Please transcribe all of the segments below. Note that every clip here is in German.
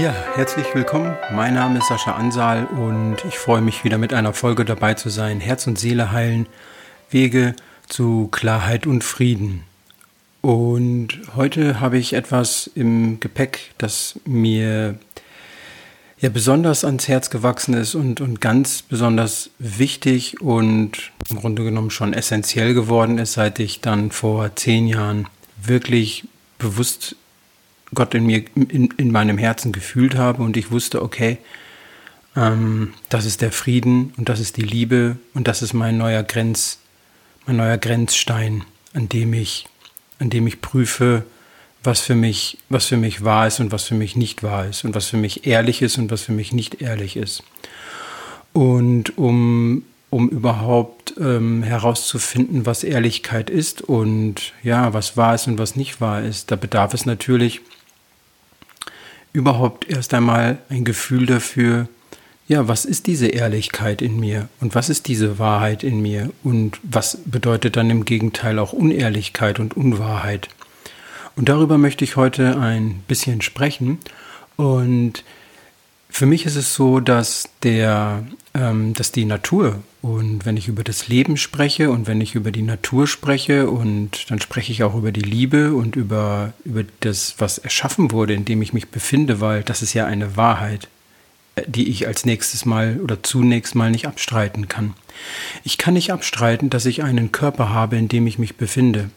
Ja, herzlich willkommen. Mein Name ist Sascha Ansal und ich freue mich wieder mit einer Folge dabei zu sein. Herz und Seele heilen, Wege zu Klarheit und Frieden. Und heute habe ich etwas im Gepäck, das mir ja besonders ans Herz gewachsen ist und, und ganz besonders wichtig und im Grunde genommen schon essentiell geworden ist, seit ich dann vor zehn Jahren wirklich bewusst Gott in mir, in, in meinem Herzen gefühlt habe und ich wusste, okay, ähm, das ist der Frieden und das ist die Liebe und das ist mein neuer Grenz, mein neuer Grenzstein, an dem ich, an dem ich prüfe, was für mich, was für mich wahr ist und was für mich nicht wahr ist und was für mich ehrlich ist und was für mich nicht ehrlich ist. Und um, um überhaupt ähm, herauszufinden, was Ehrlichkeit ist und ja, was wahr ist und was nicht wahr ist, da bedarf es natürlich überhaupt erst einmal ein Gefühl dafür, ja, was ist diese Ehrlichkeit in mir und was ist diese Wahrheit in mir und was bedeutet dann im Gegenteil auch Unehrlichkeit und Unwahrheit. Und darüber möchte ich heute ein bisschen sprechen. Und für mich ist es so, dass der, ähm, dass die Natur und wenn ich über das Leben spreche und wenn ich über die Natur spreche und dann spreche ich auch über die Liebe und über, über das, was erschaffen wurde, in dem ich mich befinde, weil das ist ja eine Wahrheit, äh, die ich als nächstes Mal oder zunächst mal nicht abstreiten kann. Ich kann nicht abstreiten, dass ich einen Körper habe, in dem ich mich befinde.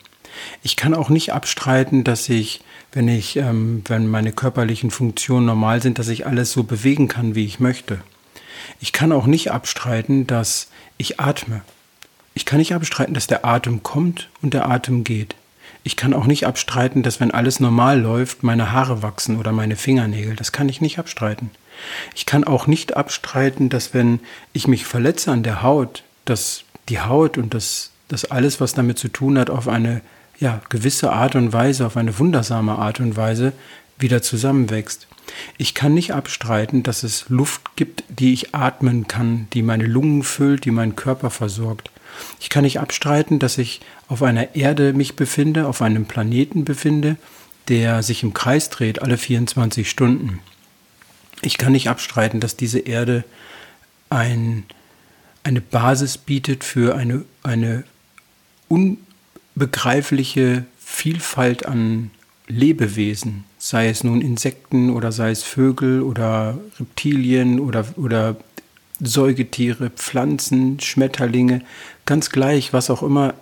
Ich kann auch nicht abstreiten, dass ich, wenn ich, ähm, wenn meine körperlichen Funktionen normal sind, dass ich alles so bewegen kann, wie ich möchte. Ich kann auch nicht abstreiten, dass ich atme. Ich kann nicht abstreiten, dass der Atem kommt und der Atem geht. Ich kann auch nicht abstreiten, dass wenn alles normal läuft, meine Haare wachsen oder meine Fingernägel. Das kann ich nicht abstreiten. Ich kann auch nicht abstreiten, dass wenn ich mich verletze an der Haut, dass die Haut und das, das alles, was damit zu tun hat, auf eine ja, gewisse Art und Weise, auf eine wundersame Art und Weise wieder zusammenwächst. Ich kann nicht abstreiten, dass es Luft gibt, die ich atmen kann, die meine Lungen füllt, die meinen Körper versorgt. Ich kann nicht abstreiten, dass ich auf einer Erde mich befinde, auf einem Planeten befinde, der sich im Kreis dreht alle 24 Stunden. Ich kann nicht abstreiten, dass diese Erde ein, eine Basis bietet für eine, eine un, begreifliche Vielfalt an Lebewesen, sei es nun Insekten oder sei es Vögel oder Reptilien oder, oder Säugetiere, Pflanzen, Schmetterlinge, ganz gleich, was auch immer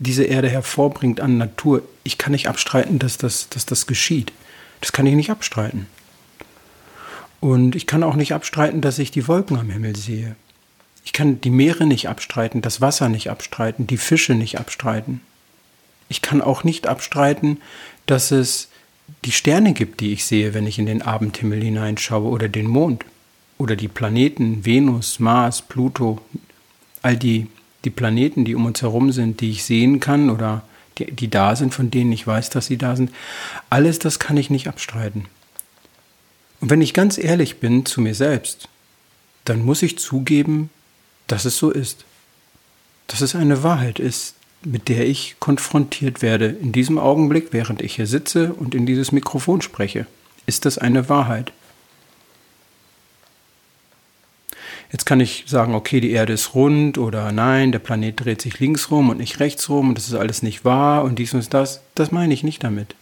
diese Erde hervorbringt an Natur. Ich kann nicht abstreiten, dass das, dass das geschieht. Das kann ich nicht abstreiten. Und ich kann auch nicht abstreiten, dass ich die Wolken am Himmel sehe. Ich kann die Meere nicht abstreiten, das Wasser nicht abstreiten, die Fische nicht abstreiten. Ich kann auch nicht abstreiten, dass es die Sterne gibt, die ich sehe, wenn ich in den Abendhimmel hineinschaue oder den Mond oder die Planeten Venus, Mars, Pluto, all die, die Planeten, die um uns herum sind, die ich sehen kann oder die, die da sind, von denen ich weiß, dass sie da sind. Alles das kann ich nicht abstreiten. Und wenn ich ganz ehrlich bin zu mir selbst, dann muss ich zugeben, dass es so ist. Dass es eine Wahrheit ist, mit der ich konfrontiert werde in diesem Augenblick, während ich hier sitze und in dieses Mikrofon spreche. Ist das eine Wahrheit? Jetzt kann ich sagen, okay, die Erde ist rund oder nein, der Planet dreht sich links rum und nicht rechts rum und das ist alles nicht wahr und dies und das. Das meine ich nicht damit.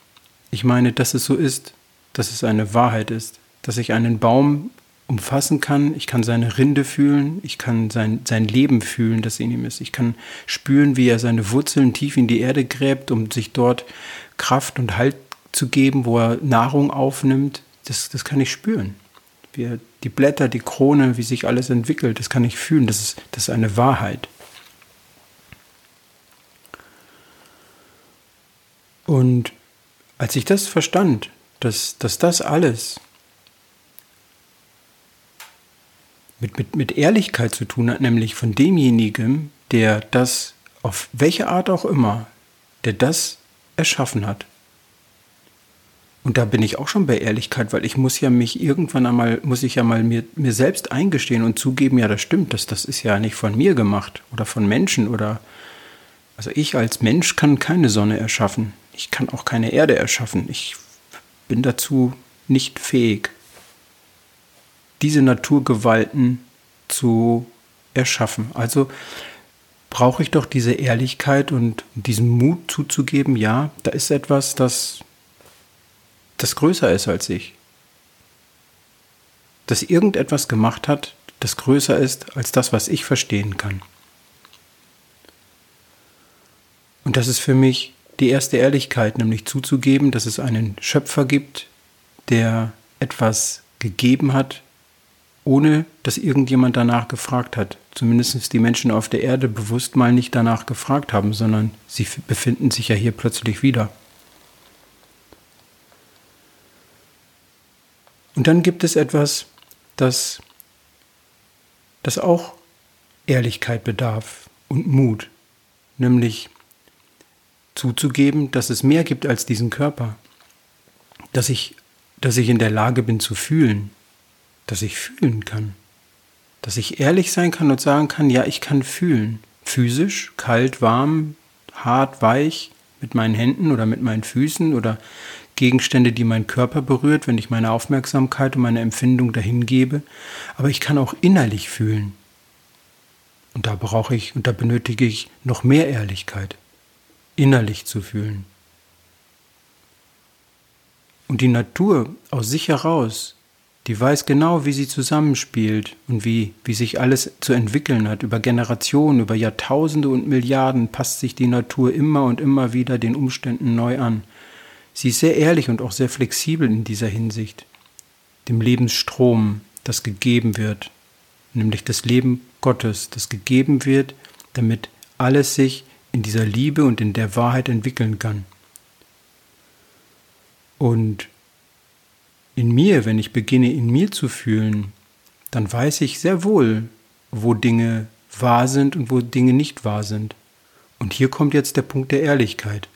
Ich meine, dass es so ist, dass es eine Wahrheit ist, dass ich einen Baum umfassen kann. Ich kann seine Rinde fühlen. Ich kann sein, sein Leben fühlen, das in ihm ist. Ich kann spüren, wie er seine Wurzeln tief in die Erde gräbt, um sich dort Kraft und Halt zu geben, wo er Nahrung aufnimmt. Das, das kann ich spüren. Wie er, die Blätter, die Krone, wie sich alles entwickelt, das kann ich fühlen. Das ist, das ist eine Wahrheit. Und als ich das verstand, dass, dass das alles mit, mit, mit Ehrlichkeit zu tun hat, nämlich von demjenigen, der das auf welche Art auch immer, der das erschaffen hat. Und da bin ich auch schon bei Ehrlichkeit, weil ich muss ja mich irgendwann einmal, muss ich ja mal mir, mir selbst eingestehen und zugeben, ja, das stimmt, das, das ist ja nicht von mir gemacht oder von Menschen oder, also ich als Mensch kann keine Sonne erschaffen. Ich kann auch keine Erde erschaffen. Ich bin dazu nicht fähig. Diese Naturgewalten zu erschaffen. Also brauche ich doch diese Ehrlichkeit und diesen Mut zuzugeben, ja, da ist etwas, das, das größer ist als ich. Dass irgendetwas gemacht hat, das größer ist als das, was ich verstehen kann. Und das ist für mich die erste Ehrlichkeit, nämlich zuzugeben, dass es einen Schöpfer gibt, der etwas gegeben hat, ohne dass irgendjemand danach gefragt hat. Zumindest die Menschen auf der Erde bewusst mal nicht danach gefragt haben, sondern sie befinden sich ja hier plötzlich wieder. Und dann gibt es etwas, das, das auch Ehrlichkeit bedarf und Mut, nämlich zuzugeben, dass es mehr gibt als diesen Körper, dass ich, dass ich in der Lage bin zu fühlen, dass ich fühlen kann, dass ich ehrlich sein kann und sagen kann, ja, ich kann fühlen, physisch, kalt, warm, hart, weich, mit meinen Händen oder mit meinen Füßen oder Gegenstände, die meinen Körper berührt, wenn ich meine Aufmerksamkeit und meine Empfindung dahin gebe, aber ich kann auch innerlich fühlen. Und da brauche ich und da benötige ich noch mehr Ehrlichkeit, innerlich zu fühlen. Und die Natur aus sich heraus die weiß genau, wie sie zusammenspielt und wie, wie sich alles zu entwickeln hat. Über Generationen, über Jahrtausende und Milliarden passt sich die Natur immer und immer wieder den Umständen neu an. Sie ist sehr ehrlich und auch sehr flexibel in dieser Hinsicht. Dem Lebensstrom, das gegeben wird, nämlich das Leben Gottes, das gegeben wird, damit alles sich in dieser Liebe und in der Wahrheit entwickeln kann. Und in mir, wenn ich beginne in mir zu fühlen, dann weiß ich sehr wohl, wo Dinge wahr sind und wo Dinge nicht wahr sind. Und hier kommt jetzt der Punkt der Ehrlichkeit.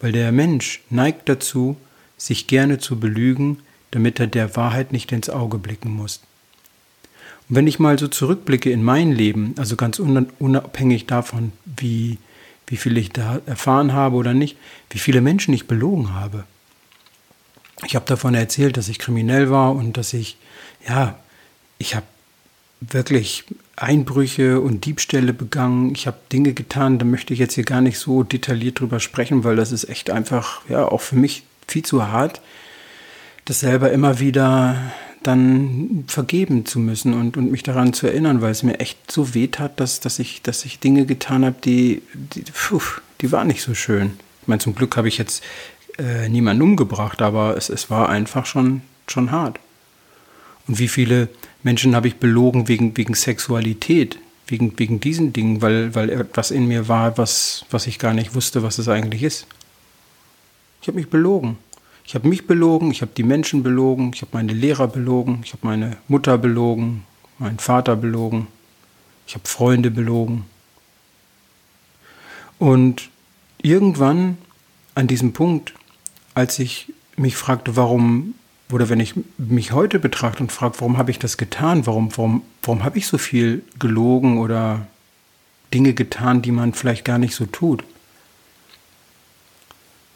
Weil der Mensch neigt dazu, sich gerne zu belügen, damit er der Wahrheit nicht ins Auge blicken muss. Und wenn ich mal so zurückblicke in mein Leben, also ganz unabhängig davon, wie, wie viel ich da erfahren habe oder nicht, wie viele Menschen ich belogen habe, ich habe davon erzählt, dass ich kriminell war und dass ich, ja, ich habe wirklich Einbrüche und Diebstähle begangen. Ich habe Dinge getan, da möchte ich jetzt hier gar nicht so detailliert drüber sprechen, weil das ist echt einfach, ja, auch für mich viel zu hart, das selber immer wieder dann vergeben zu müssen und, und mich daran zu erinnern, weil es mir echt so weh tat, dass, dass, ich, dass ich Dinge getan habe, die, die, die waren nicht so schön. Ich meine, zum Glück habe ich jetzt äh, niemanden umgebracht, aber es, es war einfach schon, schon hart. Und wie viele Menschen habe ich belogen wegen, wegen Sexualität, wegen, wegen diesen Dingen, weil, weil etwas in mir war, was, was ich gar nicht wusste, was es eigentlich ist. Ich habe mich belogen. Ich habe mich belogen, ich habe die Menschen belogen, ich habe meine Lehrer belogen, ich habe meine Mutter belogen, meinen Vater belogen, ich habe Freunde belogen. Und irgendwann an diesem Punkt als ich mich fragte, warum, oder wenn ich mich heute betrachte und frage, warum habe ich das getan, warum, warum, warum habe ich so viel gelogen oder Dinge getan, die man vielleicht gar nicht so tut.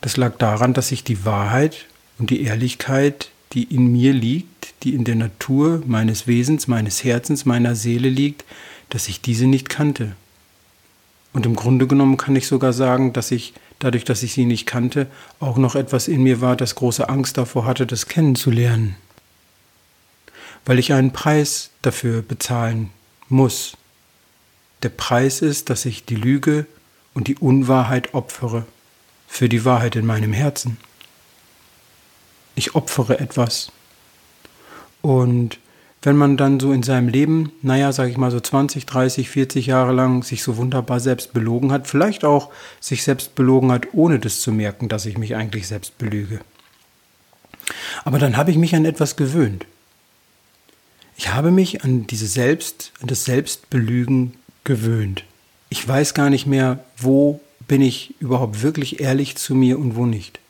Das lag daran, dass ich die Wahrheit und die Ehrlichkeit, die in mir liegt, die in der Natur meines Wesens, meines Herzens, meiner Seele liegt, dass ich diese nicht kannte. Und im Grunde genommen kann ich sogar sagen, dass ich dadurch, dass ich sie nicht kannte, auch noch etwas in mir war, das große Angst davor hatte, das kennenzulernen. Weil ich einen Preis dafür bezahlen muss. Der Preis ist, dass ich die Lüge und die Unwahrheit opfere für die Wahrheit in meinem Herzen. Ich opfere etwas. Und wenn man dann so in seinem Leben, naja, sag ich mal so 20, 30, 40 Jahre lang sich so wunderbar selbst belogen hat, vielleicht auch sich selbst belogen hat, ohne das zu merken, dass ich mich eigentlich selbst belüge. Aber dann habe ich mich an etwas gewöhnt. Ich habe mich an diese Selbst, an das Selbstbelügen gewöhnt. Ich weiß gar nicht mehr, wo bin ich überhaupt wirklich ehrlich zu mir und wo nicht.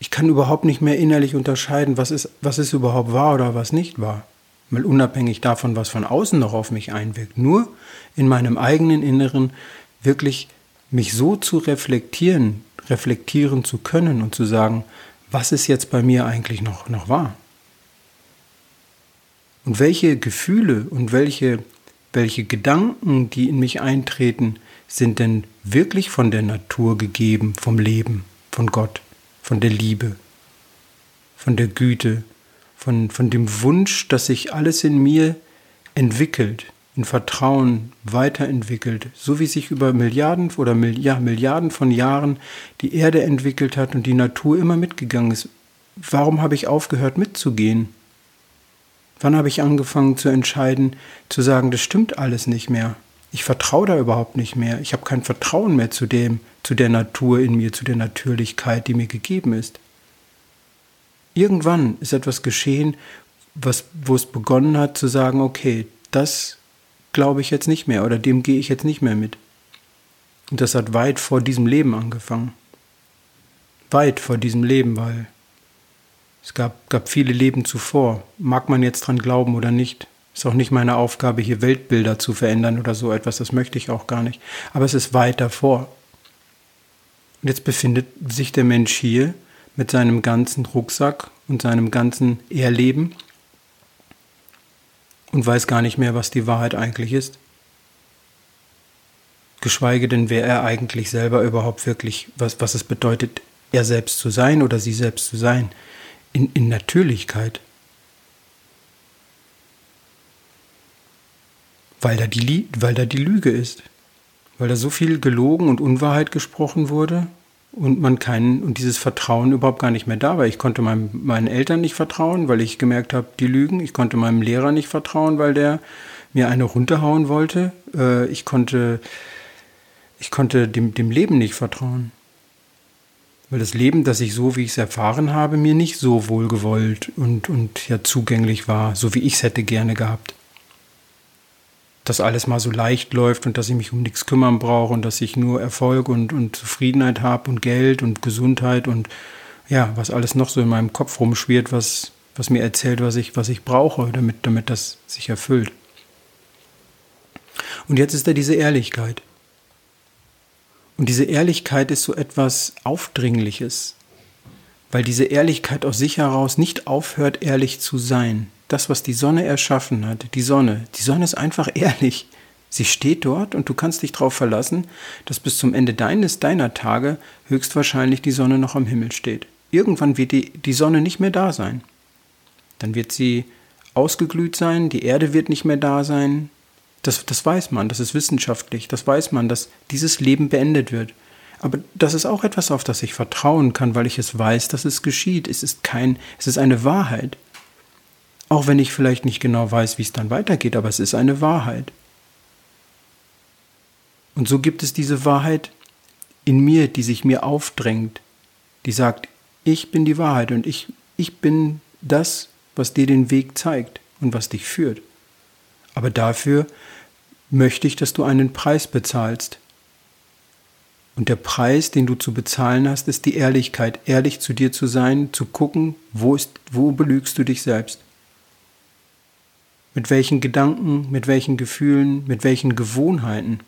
Ich kann überhaupt nicht mehr innerlich unterscheiden, was ist, was ist überhaupt wahr oder was nicht wahr. Mal unabhängig davon, was von außen noch auf mich einwirkt. Nur in meinem eigenen Inneren wirklich mich so zu reflektieren, reflektieren zu können und zu sagen, was ist jetzt bei mir eigentlich noch, noch wahr? Und welche Gefühle und welche, welche Gedanken, die in mich eintreten, sind denn wirklich von der Natur gegeben, vom Leben, von Gott, von der Liebe, von der Güte, von, von dem Wunsch, dass sich alles in mir entwickelt, in Vertrauen weiterentwickelt, so wie sich über Milliarden oder ja, Milliarden von Jahren die Erde entwickelt hat und die Natur immer mitgegangen ist. Warum habe ich aufgehört mitzugehen? Wann habe ich angefangen zu entscheiden, zu sagen, das stimmt alles nicht mehr? Ich vertraue da überhaupt nicht mehr. Ich habe kein Vertrauen mehr zu dem, zu der Natur in mir, zu der Natürlichkeit, die mir gegeben ist. Irgendwann ist etwas geschehen, was, wo es begonnen hat zu sagen, okay, das glaube ich jetzt nicht mehr oder dem gehe ich jetzt nicht mehr mit. Und das hat weit vor diesem Leben angefangen. Weit vor diesem Leben, weil es gab, gab viele Leben zuvor. Mag man jetzt dran glauben oder nicht. Ist auch nicht meine Aufgabe, hier Weltbilder zu verändern oder so etwas. Das möchte ich auch gar nicht. Aber es ist weit davor. Und jetzt befindet sich der Mensch hier mit seinem ganzen Rucksack und seinem ganzen Erleben und weiß gar nicht mehr, was die Wahrheit eigentlich ist. Geschweige denn, wer er eigentlich selber überhaupt wirklich, was, was es bedeutet, er selbst zu sein oder sie selbst zu sein in, in Natürlichkeit. Weil da, die, weil da die Lüge ist. Weil da so viel gelogen und Unwahrheit gesprochen wurde und man keinen und dieses Vertrauen überhaupt gar nicht mehr da war. Ich konnte meinem, meinen Eltern nicht vertrauen, weil ich gemerkt habe, die lügen. Ich konnte meinem Lehrer nicht vertrauen, weil der mir eine runterhauen wollte. Äh, ich konnte, ich konnte dem, dem Leben nicht vertrauen. Weil das Leben, das ich so, wie ich es erfahren habe, mir nicht so wohlgewollt und, und ja zugänglich war, so wie ich es hätte gerne gehabt. Dass alles mal so leicht läuft und dass ich mich um nichts kümmern brauche und dass ich nur Erfolg und, und Zufriedenheit habe und Geld und Gesundheit und ja, was alles noch so in meinem Kopf rumschwirrt, was, was mir erzählt, was ich, was ich brauche, damit, damit das sich erfüllt. Und jetzt ist da diese Ehrlichkeit. Und diese Ehrlichkeit ist so etwas Aufdringliches, weil diese Ehrlichkeit aus sich heraus nicht aufhört, ehrlich zu sein. Das, was die Sonne erschaffen hat, die Sonne, die Sonne ist einfach ehrlich. Sie steht dort und du kannst dich darauf verlassen, dass bis zum Ende deines, deiner Tage höchstwahrscheinlich die Sonne noch am Himmel steht. Irgendwann wird die, die Sonne nicht mehr da sein. Dann wird sie ausgeglüht sein, die Erde wird nicht mehr da sein, das, das weiß man, das ist wissenschaftlich, das weiß man, dass dieses Leben beendet wird. Aber das ist auch etwas, auf das ich vertrauen kann, weil ich es weiß, dass es geschieht. Es ist kein, es ist eine Wahrheit. Auch wenn ich vielleicht nicht genau weiß, wie es dann weitergeht, aber es ist eine Wahrheit. Und so gibt es diese Wahrheit in mir, die sich mir aufdrängt, die sagt, ich bin die Wahrheit und ich, ich bin das, was dir den Weg zeigt und was dich führt. Aber dafür möchte ich, dass du einen Preis bezahlst. Und der Preis, den du zu bezahlen hast, ist die Ehrlichkeit, ehrlich zu dir zu sein, zu gucken, wo, ist, wo belügst du dich selbst. Mit welchen Gedanken, mit welchen Gefühlen, mit welchen Gewohnheiten,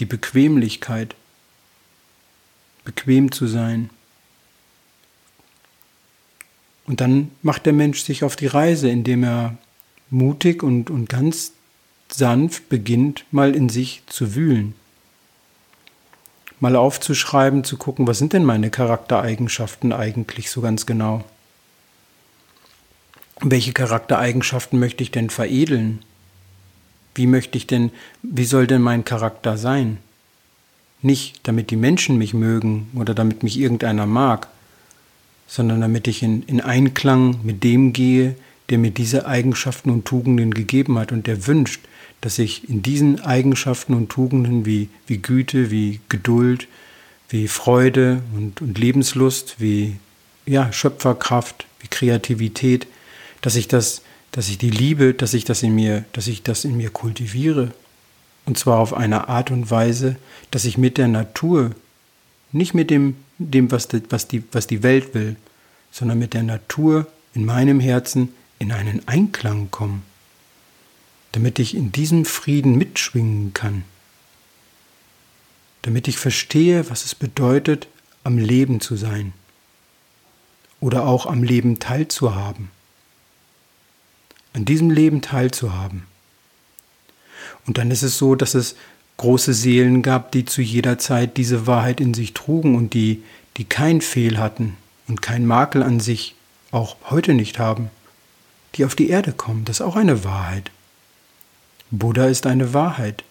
die Bequemlichkeit, bequem zu sein. Und dann macht der Mensch sich auf die Reise, indem er mutig und, und ganz sanft beginnt, mal in sich zu wühlen. Mal aufzuschreiben, zu gucken, was sind denn meine Charaktereigenschaften eigentlich so ganz genau? Welche Charaktereigenschaften möchte ich denn veredeln? Wie möchte ich denn, wie soll denn mein Charakter sein? Nicht damit die Menschen mich mögen oder damit mich irgendeiner mag, sondern damit ich in, in Einklang mit dem gehe, der mir diese Eigenschaften und Tugenden gegeben hat und der wünscht, dass ich in diesen Eigenschaften und Tugenden wie, wie Güte, wie Geduld, wie Freude und, und Lebenslust, wie ja, Schöpferkraft, wie Kreativität, dass ich das, dass ich die Liebe, dass ich das in mir, dass ich das in mir kultiviere. Und zwar auf eine Art und Weise, dass ich mit der Natur, nicht mit dem, dem was, die, was, die, was die Welt will, sondern mit der Natur in meinem Herzen in einen Einklang komme damit ich in diesem Frieden mitschwingen kann, damit ich verstehe, was es bedeutet, am Leben zu sein oder auch am Leben teilzuhaben. An diesem Leben teilzuhaben. Und dann ist es so, dass es große Seelen gab, die zu jeder Zeit diese Wahrheit in sich trugen und die, die kein Fehl hatten und kein Makel an sich auch heute nicht haben, die auf die Erde kommen. Das ist auch eine Wahrheit. Buddha ist eine Wahrheit.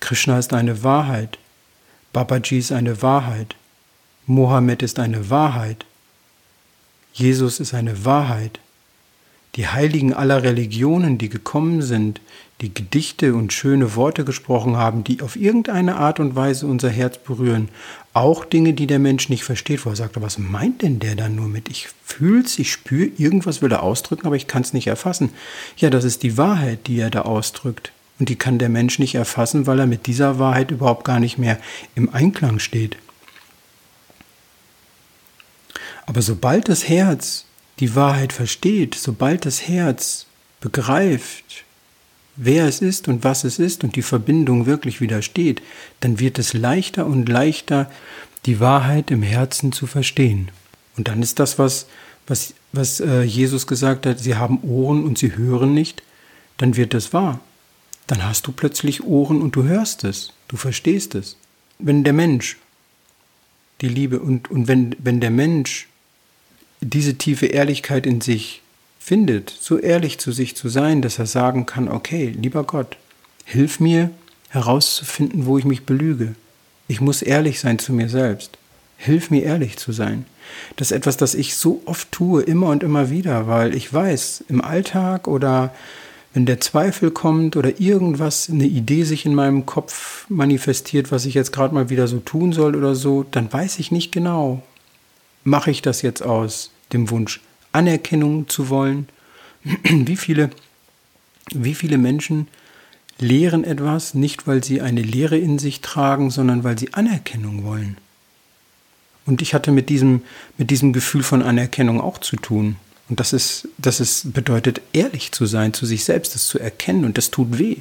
Krishna ist eine Wahrheit. Babaji ist eine Wahrheit. Mohammed ist eine Wahrheit. Jesus ist eine Wahrheit. Die Heiligen aller Religionen, die gekommen sind, die Gedichte und schöne Worte gesprochen haben, die auf irgendeine Art und Weise unser Herz berühren, auch Dinge, die der Mensch nicht versteht, wo er sagt, was meint denn der dann nur mit? Ich fühl's, ich spüre, irgendwas will er ausdrücken, aber ich kann es nicht erfassen. Ja, das ist die Wahrheit, die er da ausdrückt. Und die kann der Mensch nicht erfassen, weil er mit dieser Wahrheit überhaupt gar nicht mehr im Einklang steht. Aber sobald das Herz die Wahrheit versteht, sobald das Herz begreift, wer es ist und was es ist und die Verbindung wirklich widersteht, dann wird es leichter und leichter, die Wahrheit im Herzen zu verstehen. Und dann ist das, was, was, was äh, Jesus gesagt hat, sie haben Ohren und sie hören nicht, dann wird es wahr dann hast du plötzlich Ohren und du hörst es, du verstehst es. Wenn der Mensch die Liebe und, und wenn, wenn der Mensch diese tiefe Ehrlichkeit in sich findet, so ehrlich zu sich zu sein, dass er sagen kann, okay, lieber Gott, hilf mir herauszufinden, wo ich mich belüge. Ich muss ehrlich sein zu mir selbst. Hilf mir ehrlich zu sein. Das ist etwas, das ich so oft tue, immer und immer wieder, weil ich weiß, im Alltag oder wenn der Zweifel kommt oder irgendwas, eine Idee sich in meinem Kopf manifestiert, was ich jetzt gerade mal wieder so tun soll oder so, dann weiß ich nicht genau, mache ich das jetzt aus dem Wunsch, Anerkennung zu wollen? Wie viele, wie viele Menschen lehren etwas nicht, weil sie eine Lehre in sich tragen, sondern weil sie Anerkennung wollen? Und ich hatte mit diesem, mit diesem Gefühl von Anerkennung auch zu tun. Und das ist, das ist, bedeutet, ehrlich zu sein zu sich selbst, das zu erkennen und das tut weh.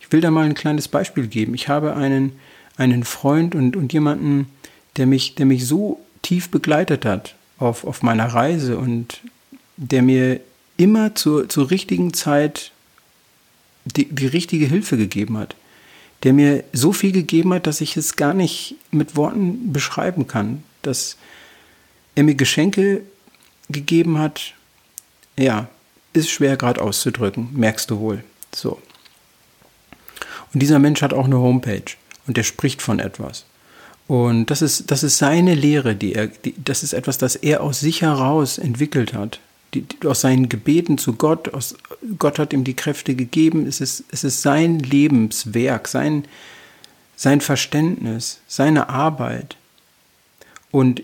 Ich will da mal ein kleines Beispiel geben. Ich habe einen, einen Freund und, und jemanden, der mich, der mich so tief begleitet hat auf, auf meiner Reise und der mir immer zur, zur richtigen Zeit die, die richtige Hilfe gegeben hat. Der mir so viel gegeben hat, dass ich es gar nicht mit Worten beschreiben kann. Dass er mir Geschenke gegeben hat, ja, ist schwer gerade auszudrücken, merkst du wohl. So. Und dieser Mensch hat auch eine Homepage und der spricht von etwas. Und das ist, das ist seine Lehre, die er, die, das ist etwas, das er aus sich heraus entwickelt hat. Die, die, aus seinen Gebeten zu Gott, aus, Gott hat ihm die Kräfte gegeben. Es ist, es ist sein Lebenswerk, sein, sein Verständnis, seine Arbeit. Und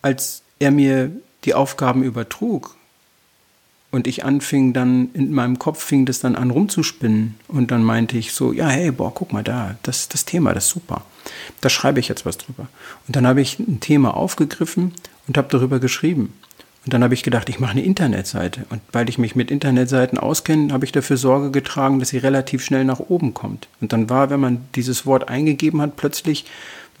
als er mir die Aufgaben übertrug und ich anfing dann, in meinem Kopf fing das dann an rumzuspinnen und dann meinte ich so, ja, hey, boah, guck mal da, das, das Thema, das ist super. Da schreibe ich jetzt was drüber. Und dann habe ich ein Thema aufgegriffen und habe darüber geschrieben. Und dann habe ich gedacht, ich mache eine Internetseite. Und weil ich mich mit Internetseiten auskenne, habe ich dafür Sorge getragen, dass sie relativ schnell nach oben kommt. Und dann war, wenn man dieses Wort eingegeben hat, plötzlich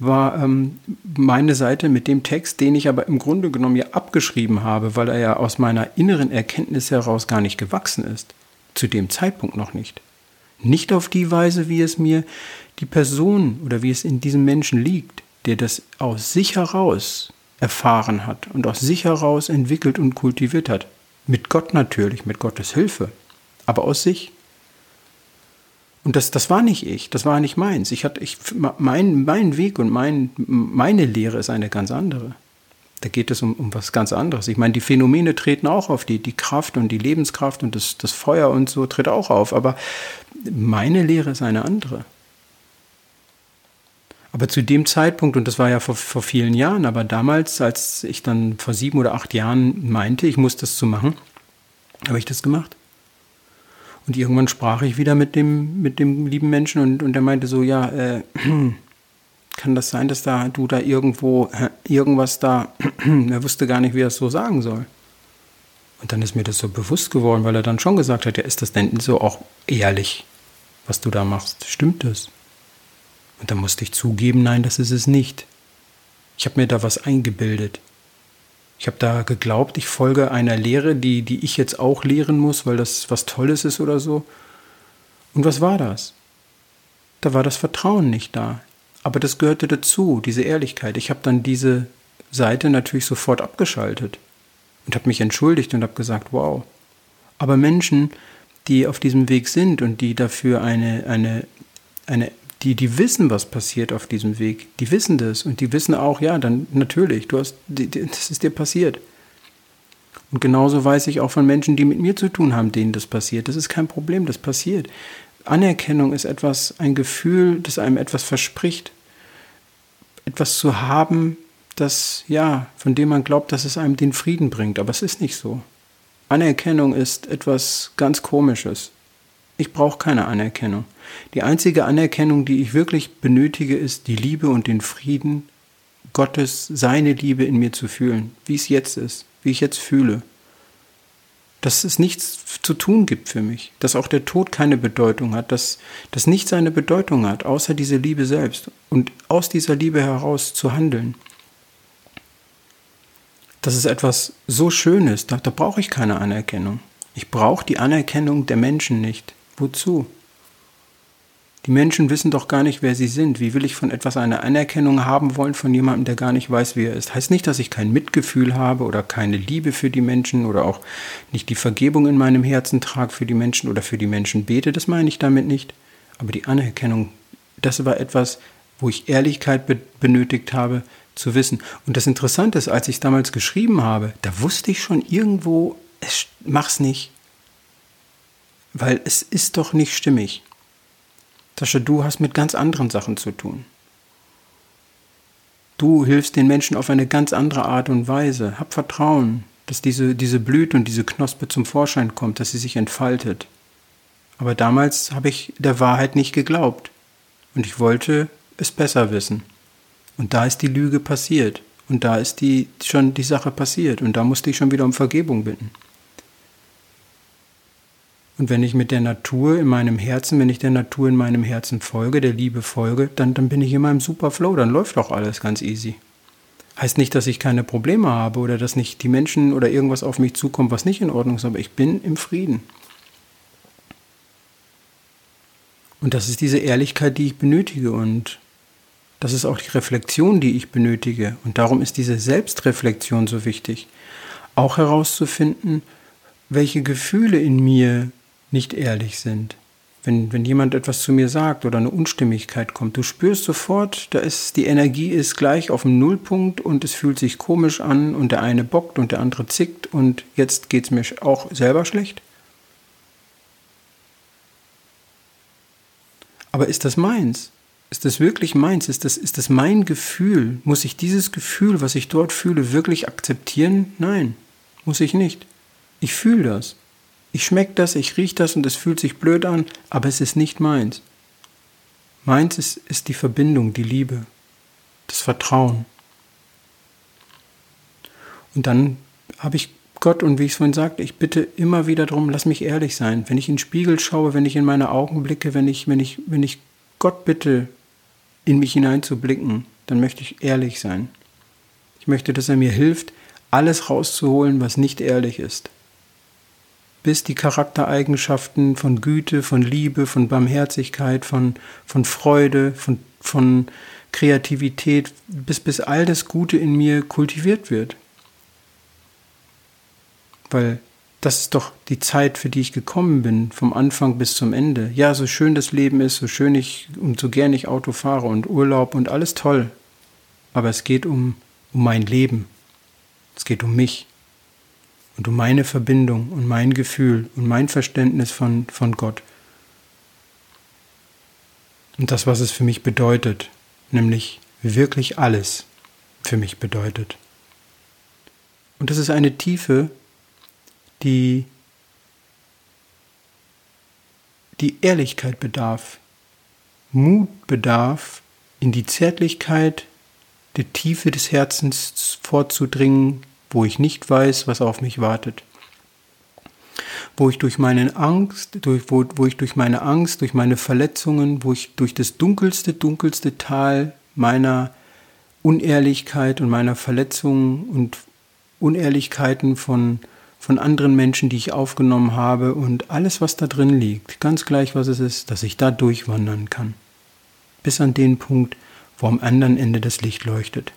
war ähm, meine Seite mit dem Text, den ich aber im Grunde genommen ja abgeschrieben habe, weil er ja aus meiner inneren Erkenntnis heraus gar nicht gewachsen ist. Zu dem Zeitpunkt noch nicht. Nicht auf die Weise, wie es mir die Person oder wie es in diesem Menschen liegt, der das aus sich heraus erfahren hat und aus sich heraus entwickelt und kultiviert hat. Mit Gott natürlich, mit Gottes Hilfe, aber aus sich. Und das, das war nicht ich, das war nicht meins. Ich hatte, ich, mein, mein Weg und mein, meine Lehre ist eine ganz andere. Da geht es um, um was ganz anderes. Ich meine, die Phänomene treten auch auf, die, die Kraft und die Lebenskraft und das, das Feuer und so tritt auch auf. Aber meine Lehre ist eine andere. Aber zu dem Zeitpunkt, und das war ja vor, vor vielen Jahren, aber damals, als ich dann vor sieben oder acht Jahren meinte, ich muss das zu machen, habe ich das gemacht. Und irgendwann sprach ich wieder mit dem, mit dem lieben Menschen und, und er meinte so, ja, äh, kann das sein, dass da du da irgendwo äh, irgendwas da, er wusste gar nicht, wie er es so sagen soll. Und dann ist mir das so bewusst geworden, weil er dann schon gesagt hat, ja, ist das denn so auch ehrlich, was du da machst? Stimmt das? Und dann musste ich zugeben, nein, das ist es nicht. Ich habe mir da was eingebildet. Ich habe da geglaubt, ich folge einer Lehre, die, die ich jetzt auch lehren muss, weil das was Tolles ist oder so. Und was war das? Da war das Vertrauen nicht da. Aber das gehörte dazu, diese Ehrlichkeit. Ich habe dann diese Seite natürlich sofort abgeschaltet und habe mich entschuldigt und habe gesagt, wow. Aber Menschen, die auf diesem Weg sind und die dafür eine, eine, eine die, die wissen, was passiert auf diesem Weg. Die wissen das und die wissen auch, ja, dann natürlich, du hast, das ist dir passiert. Und genauso weiß ich auch von Menschen, die mit mir zu tun haben, denen das passiert. Das ist kein Problem, das passiert. Anerkennung ist etwas, ein Gefühl, das einem etwas verspricht. Etwas zu haben, das, ja, von dem man glaubt, dass es einem den Frieden bringt. Aber es ist nicht so. Anerkennung ist etwas ganz Komisches. Ich brauche keine Anerkennung. Die einzige Anerkennung, die ich wirklich benötige, ist die Liebe und den Frieden Gottes, seine Liebe in mir zu fühlen, wie es jetzt ist, wie ich jetzt fühle. Dass es nichts zu tun gibt für mich, dass auch der Tod keine Bedeutung hat, dass, dass nichts eine Bedeutung hat, außer diese Liebe selbst und aus dieser Liebe heraus zu handeln. Das ist etwas so Schönes, da, da brauche ich keine Anerkennung. Ich brauche die Anerkennung der Menschen nicht. Wozu? Die Menschen wissen doch gar nicht, wer sie sind. Wie will ich von etwas eine Anerkennung haben wollen von jemandem, der gar nicht weiß, wer er ist? Heißt nicht, dass ich kein Mitgefühl habe oder keine Liebe für die Menschen oder auch nicht die Vergebung in meinem Herzen trage für die Menschen oder für die Menschen bete. Das meine ich damit nicht. Aber die Anerkennung, das war etwas, wo ich Ehrlichkeit be benötigt habe, zu wissen. Und das Interessante ist, als ich es damals geschrieben habe, da wusste ich schon irgendwo, es, mach's nicht. Weil es ist doch nicht stimmig. Sascha, du hast mit ganz anderen Sachen zu tun. Du hilfst den Menschen auf eine ganz andere Art und Weise. Hab Vertrauen, dass diese, diese Blüte und diese Knospe zum Vorschein kommt, dass sie sich entfaltet. Aber damals habe ich der Wahrheit nicht geglaubt. Und ich wollte es besser wissen. Und da ist die Lüge passiert. Und da ist die, schon die Sache passiert. Und da musste ich schon wieder um Vergebung bitten. Und wenn ich mit der Natur in meinem Herzen, wenn ich der Natur in meinem Herzen folge, der Liebe folge, dann, dann bin ich in meinem super Flow, dann läuft doch alles ganz easy. Heißt nicht, dass ich keine Probleme habe oder dass nicht die Menschen oder irgendwas auf mich zukommt, was nicht in Ordnung ist, aber ich bin im Frieden. Und das ist diese Ehrlichkeit, die ich benötige und das ist auch die Reflexion, die ich benötige. Und darum ist diese Selbstreflexion so wichtig. Auch herauszufinden, welche Gefühle in mir nicht ehrlich sind. Wenn, wenn jemand etwas zu mir sagt oder eine Unstimmigkeit kommt, du spürst sofort, da ist, die Energie ist gleich auf dem Nullpunkt und es fühlt sich komisch an und der eine bockt und der andere zickt und jetzt geht es mir auch selber schlecht. Aber ist das meins? Ist das wirklich meins? Ist das, ist das mein Gefühl? Muss ich dieses Gefühl, was ich dort fühle, wirklich akzeptieren? Nein, muss ich nicht. Ich fühle das. Ich schmecke das, ich rieche das und es fühlt sich blöd an, aber es ist nicht meins. Meins ist, ist die Verbindung, die Liebe, das Vertrauen. Und dann habe ich Gott und wie ich es vorhin sagte, ich bitte immer wieder darum, lass mich ehrlich sein. Wenn ich in den Spiegel schaue, wenn ich in meine Augen blicke, wenn ich, wenn ich, wenn ich Gott bitte, in mich hineinzublicken, dann möchte ich ehrlich sein. Ich möchte, dass er mir hilft, alles rauszuholen, was nicht ehrlich ist bis die Charaktereigenschaften von Güte, von Liebe, von Barmherzigkeit, von, von Freude, von, von Kreativität, bis, bis all das Gute in mir kultiviert wird. Weil das ist doch die Zeit, für die ich gekommen bin, vom Anfang bis zum Ende. Ja, so schön das Leben ist, so schön ich und so gern ich Auto fahre und Urlaub und alles toll. Aber es geht um, um mein Leben. Es geht um mich und um meine Verbindung und mein Gefühl und mein Verständnis von, von Gott. Und das, was es für mich bedeutet, nämlich wirklich alles für mich bedeutet. Und das ist eine Tiefe, die die Ehrlichkeit bedarf, Mut bedarf, in die Zärtlichkeit der Tiefe des Herzens vorzudringen, wo ich nicht weiß, was auf mich wartet. Wo ich durch meine Angst, durch, wo, wo ich durch meine Angst, durch meine Verletzungen, wo ich durch das dunkelste, dunkelste Tal meiner Unehrlichkeit und meiner Verletzungen und Unehrlichkeiten von, von anderen Menschen, die ich aufgenommen habe und alles, was da drin liegt, ganz gleich, was es ist, dass ich da durchwandern kann. Bis an den Punkt, wo am anderen Ende das Licht leuchtet.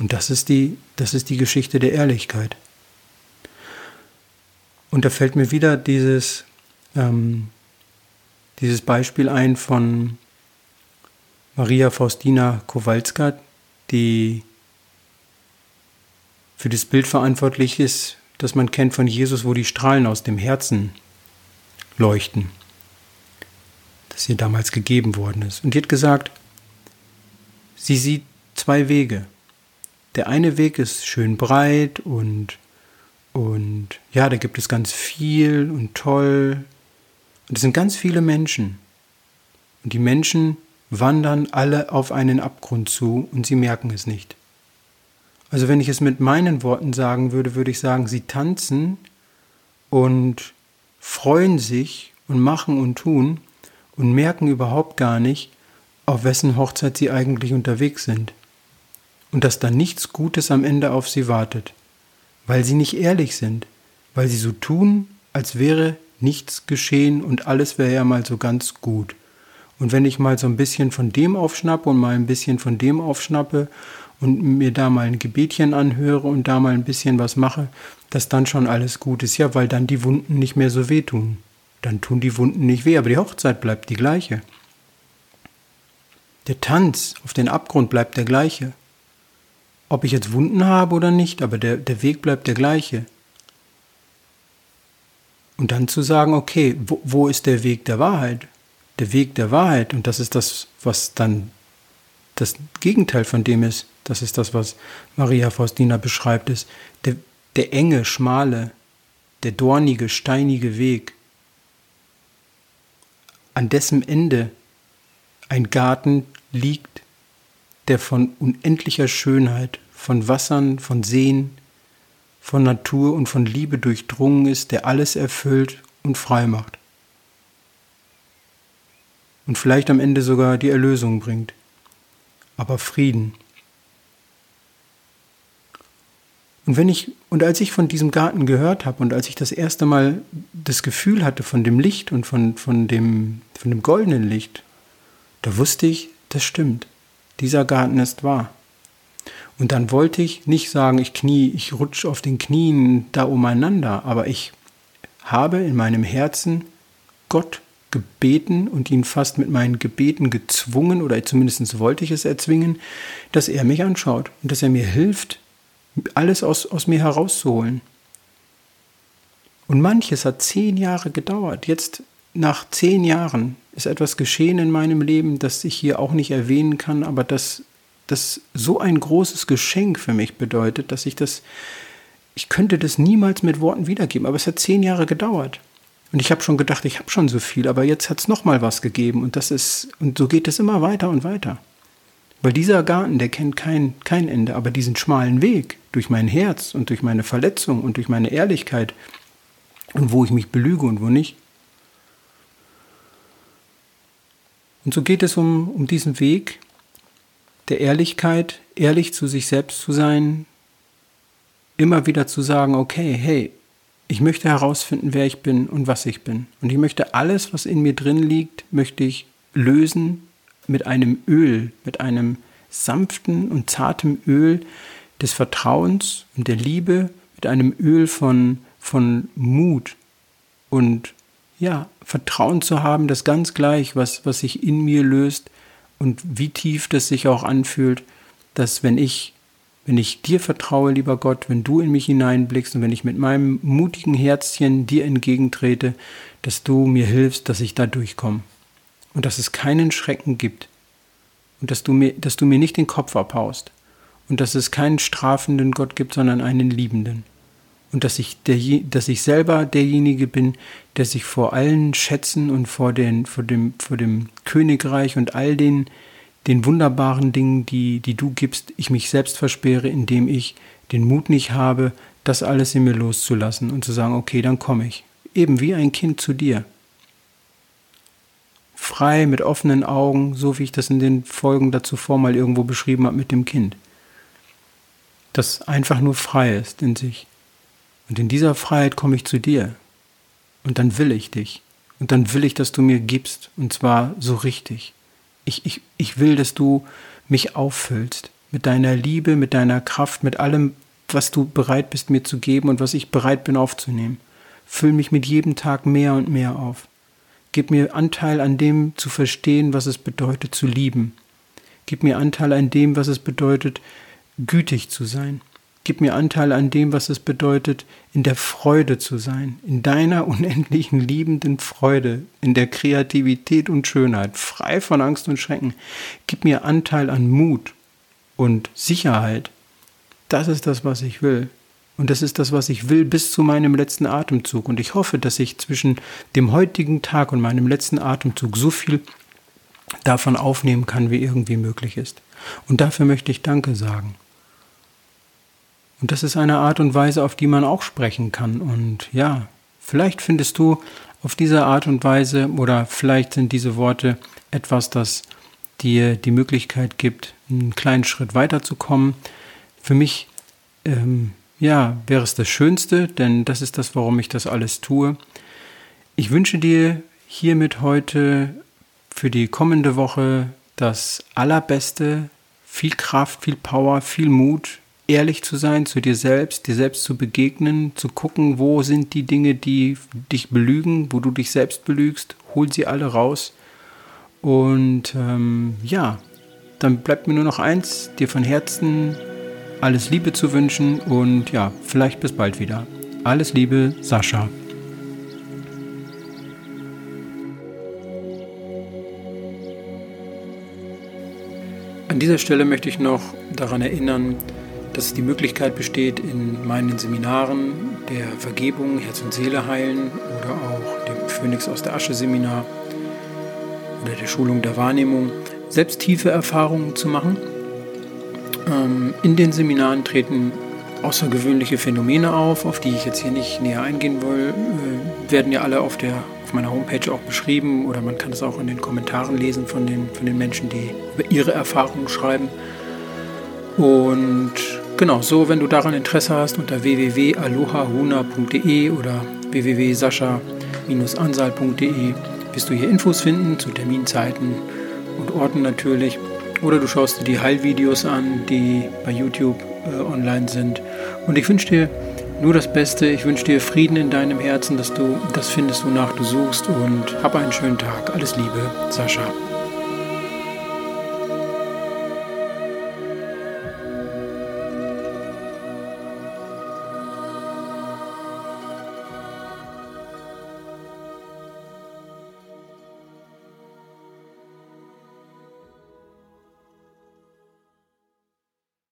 Und das ist die, das ist die Geschichte der Ehrlichkeit. Und da fällt mir wieder dieses, ähm, dieses Beispiel ein von Maria Faustina Kowalska, die für das Bild verantwortlich ist, das man kennt von Jesus, wo die Strahlen aus dem Herzen leuchten, das ihr damals gegeben worden ist. Und die hat gesagt, sie sieht zwei Wege. Der eine Weg ist schön breit und, und ja, da gibt es ganz viel und toll. Und es sind ganz viele Menschen. Und die Menschen wandern alle auf einen Abgrund zu und sie merken es nicht. Also wenn ich es mit meinen Worten sagen würde, würde ich sagen, sie tanzen und freuen sich und machen und tun und merken überhaupt gar nicht, auf wessen Hochzeit sie eigentlich unterwegs sind. Und dass da nichts Gutes am Ende auf sie wartet, weil sie nicht ehrlich sind, weil sie so tun, als wäre nichts geschehen und alles wäre ja mal so ganz gut. Und wenn ich mal so ein bisschen von dem aufschnappe und mal ein bisschen von dem aufschnappe und mir da mal ein Gebetchen anhöre und da mal ein bisschen was mache, dass dann schon alles gut ist. Ja, weil dann die Wunden nicht mehr so wehtun. Dann tun die Wunden nicht weh, aber die Hochzeit bleibt die gleiche. Der Tanz auf den Abgrund bleibt der gleiche. Ob ich jetzt Wunden habe oder nicht, aber der, der Weg bleibt der gleiche. Und dann zu sagen, okay, wo, wo ist der Weg der Wahrheit? der Weg der Wahrheit, und das ist das, was dann das Gegenteil von dem ist, das ist das, was Maria Faustina beschreibt, ist der, der enge, schmale, der dornige, steinige Weg, an dessen Ende ein Garten liegt, der von unendlicher Schönheit, von Wassern, von Seen, von Natur und von Liebe durchdrungen ist, der alles erfüllt und frei macht und vielleicht am Ende sogar die Erlösung bringt. Aber Frieden. Und wenn ich und als ich von diesem Garten gehört habe und als ich das erste Mal das Gefühl hatte von dem Licht und von, von, dem, von dem goldenen Licht, da wusste ich, das stimmt. Dieser Garten ist wahr. Und dann wollte ich nicht sagen, ich knie, ich rutsche auf den Knien da umeinander, aber ich habe in meinem Herzen Gott gebeten und ihn fast mit meinen Gebeten gezwungen, oder zumindest wollte ich es erzwingen, dass er mich anschaut und dass er mir hilft, alles aus, aus mir herauszuholen. Und manches hat zehn Jahre gedauert. Jetzt, nach zehn Jahren, ist etwas geschehen in meinem Leben, das ich hier auch nicht erwähnen kann, aber das, das so ein großes Geschenk für mich bedeutet, dass ich das, ich könnte das niemals mit Worten wiedergeben, aber es hat zehn Jahre gedauert. Und ich habe schon gedacht, ich habe schon so viel, aber jetzt hat es noch mal was gegeben und das ist und so geht es immer weiter und weiter. Weil dieser Garten, der kennt kein, kein Ende, aber diesen schmalen Weg durch mein Herz und durch meine Verletzung und durch meine Ehrlichkeit und wo ich mich belüge und wo nicht. Und so geht es um, um diesen Weg der Ehrlichkeit, ehrlich zu sich selbst zu sein, immer wieder zu sagen, okay, hey, ich möchte herausfinden, wer ich bin und was ich bin. Und ich möchte alles, was in mir drin liegt, möchte ich lösen mit einem Öl, mit einem sanften und zarten Öl des Vertrauens und der Liebe, mit einem Öl von, von Mut und ja, Vertrauen zu haben, das ganz gleich, was, was sich in mir löst und wie tief das sich auch anfühlt, dass wenn ich wenn ich dir vertraue, lieber Gott, wenn du in mich hineinblickst und wenn ich mit meinem mutigen Herzchen dir entgegentrete, dass du mir hilfst, dass ich da durchkomme. Und dass es keinen Schrecken gibt. Und dass du mir, dass du mir nicht den Kopf abhaust. Und dass es keinen strafenden Gott gibt, sondern einen liebenden. Und dass ich, der, dass ich selber derjenige bin, der sich vor allen Schätzen und vor, den, vor, dem, vor dem Königreich und all den den wunderbaren Dingen, die, die du gibst, ich mich selbst versperre, indem ich den Mut nicht habe, das alles in mir loszulassen und zu sagen, okay, dann komme ich. Eben wie ein Kind zu dir. Frei, mit offenen Augen, so wie ich das in den Folgen dazu vor mal irgendwo beschrieben habe mit dem Kind. das einfach nur frei ist in sich. Und in dieser Freiheit komme ich zu dir. Und dann will ich dich. Und dann will ich, dass du mir gibst. Und zwar so richtig. Ich, ich, ich will, dass du mich auffüllst. Mit deiner Liebe, mit deiner Kraft, mit allem, was du bereit bist mir zu geben und was ich bereit bin aufzunehmen. Füll mich mit jedem Tag mehr und mehr auf. Gib mir Anteil an dem zu verstehen, was es bedeutet zu lieben. Gib mir Anteil an dem, was es bedeutet, gütig zu sein. Gib mir Anteil an dem, was es bedeutet, in der Freude zu sein, in deiner unendlichen liebenden Freude, in der Kreativität und Schönheit, frei von Angst und Schrecken. Gib mir Anteil an Mut und Sicherheit. Das ist das, was ich will. Und das ist das, was ich will bis zu meinem letzten Atemzug. Und ich hoffe, dass ich zwischen dem heutigen Tag und meinem letzten Atemzug so viel davon aufnehmen kann, wie irgendwie möglich ist. Und dafür möchte ich Danke sagen. Und das ist eine Art und Weise, auf die man auch sprechen kann. Und ja, vielleicht findest du auf diese Art und Weise oder vielleicht sind diese Worte etwas, das dir die Möglichkeit gibt, einen kleinen Schritt weiterzukommen. Für mich ähm, ja, wäre es das Schönste, denn das ist das, warum ich das alles tue. Ich wünsche dir hiermit heute für die kommende Woche das Allerbeste, viel Kraft, viel Power, viel Mut, ehrlich zu sein zu dir selbst, dir selbst zu begegnen, zu gucken, wo sind die Dinge, die dich belügen, wo du dich selbst belügst, hol sie alle raus. Und ähm, ja, dann bleibt mir nur noch eins, dir von Herzen alles Liebe zu wünschen und ja, vielleicht bis bald wieder. Alles Liebe, Sascha. An dieser Stelle möchte ich noch daran erinnern, dass die Möglichkeit besteht, in meinen Seminaren der Vergebung, Herz und Seele heilen oder auch dem Phönix aus der Asche Seminar oder der Schulung der Wahrnehmung selbst tiefe Erfahrungen zu machen ähm, in den Seminaren treten außergewöhnliche Phänomene auf, auf die ich jetzt hier nicht näher eingehen will, äh, werden ja alle auf, der, auf meiner Homepage auch beschrieben oder man kann es auch in den Kommentaren lesen von den, von den Menschen, die über ihre Erfahrungen schreiben. Und genau, so, wenn du daran Interesse hast, unter www.alohahuna.de oder www.sascha-ansal.de wirst du hier Infos finden zu Terminzeiten und Orten natürlich. Oder du schaust dir die Heilvideos an, die bei YouTube äh, online sind. Und ich wünsche dir nur das Beste. Ich wünsche dir Frieden in deinem Herzen, dass du das findest, wonach du suchst. Und hab einen schönen Tag. Alles Liebe, Sascha.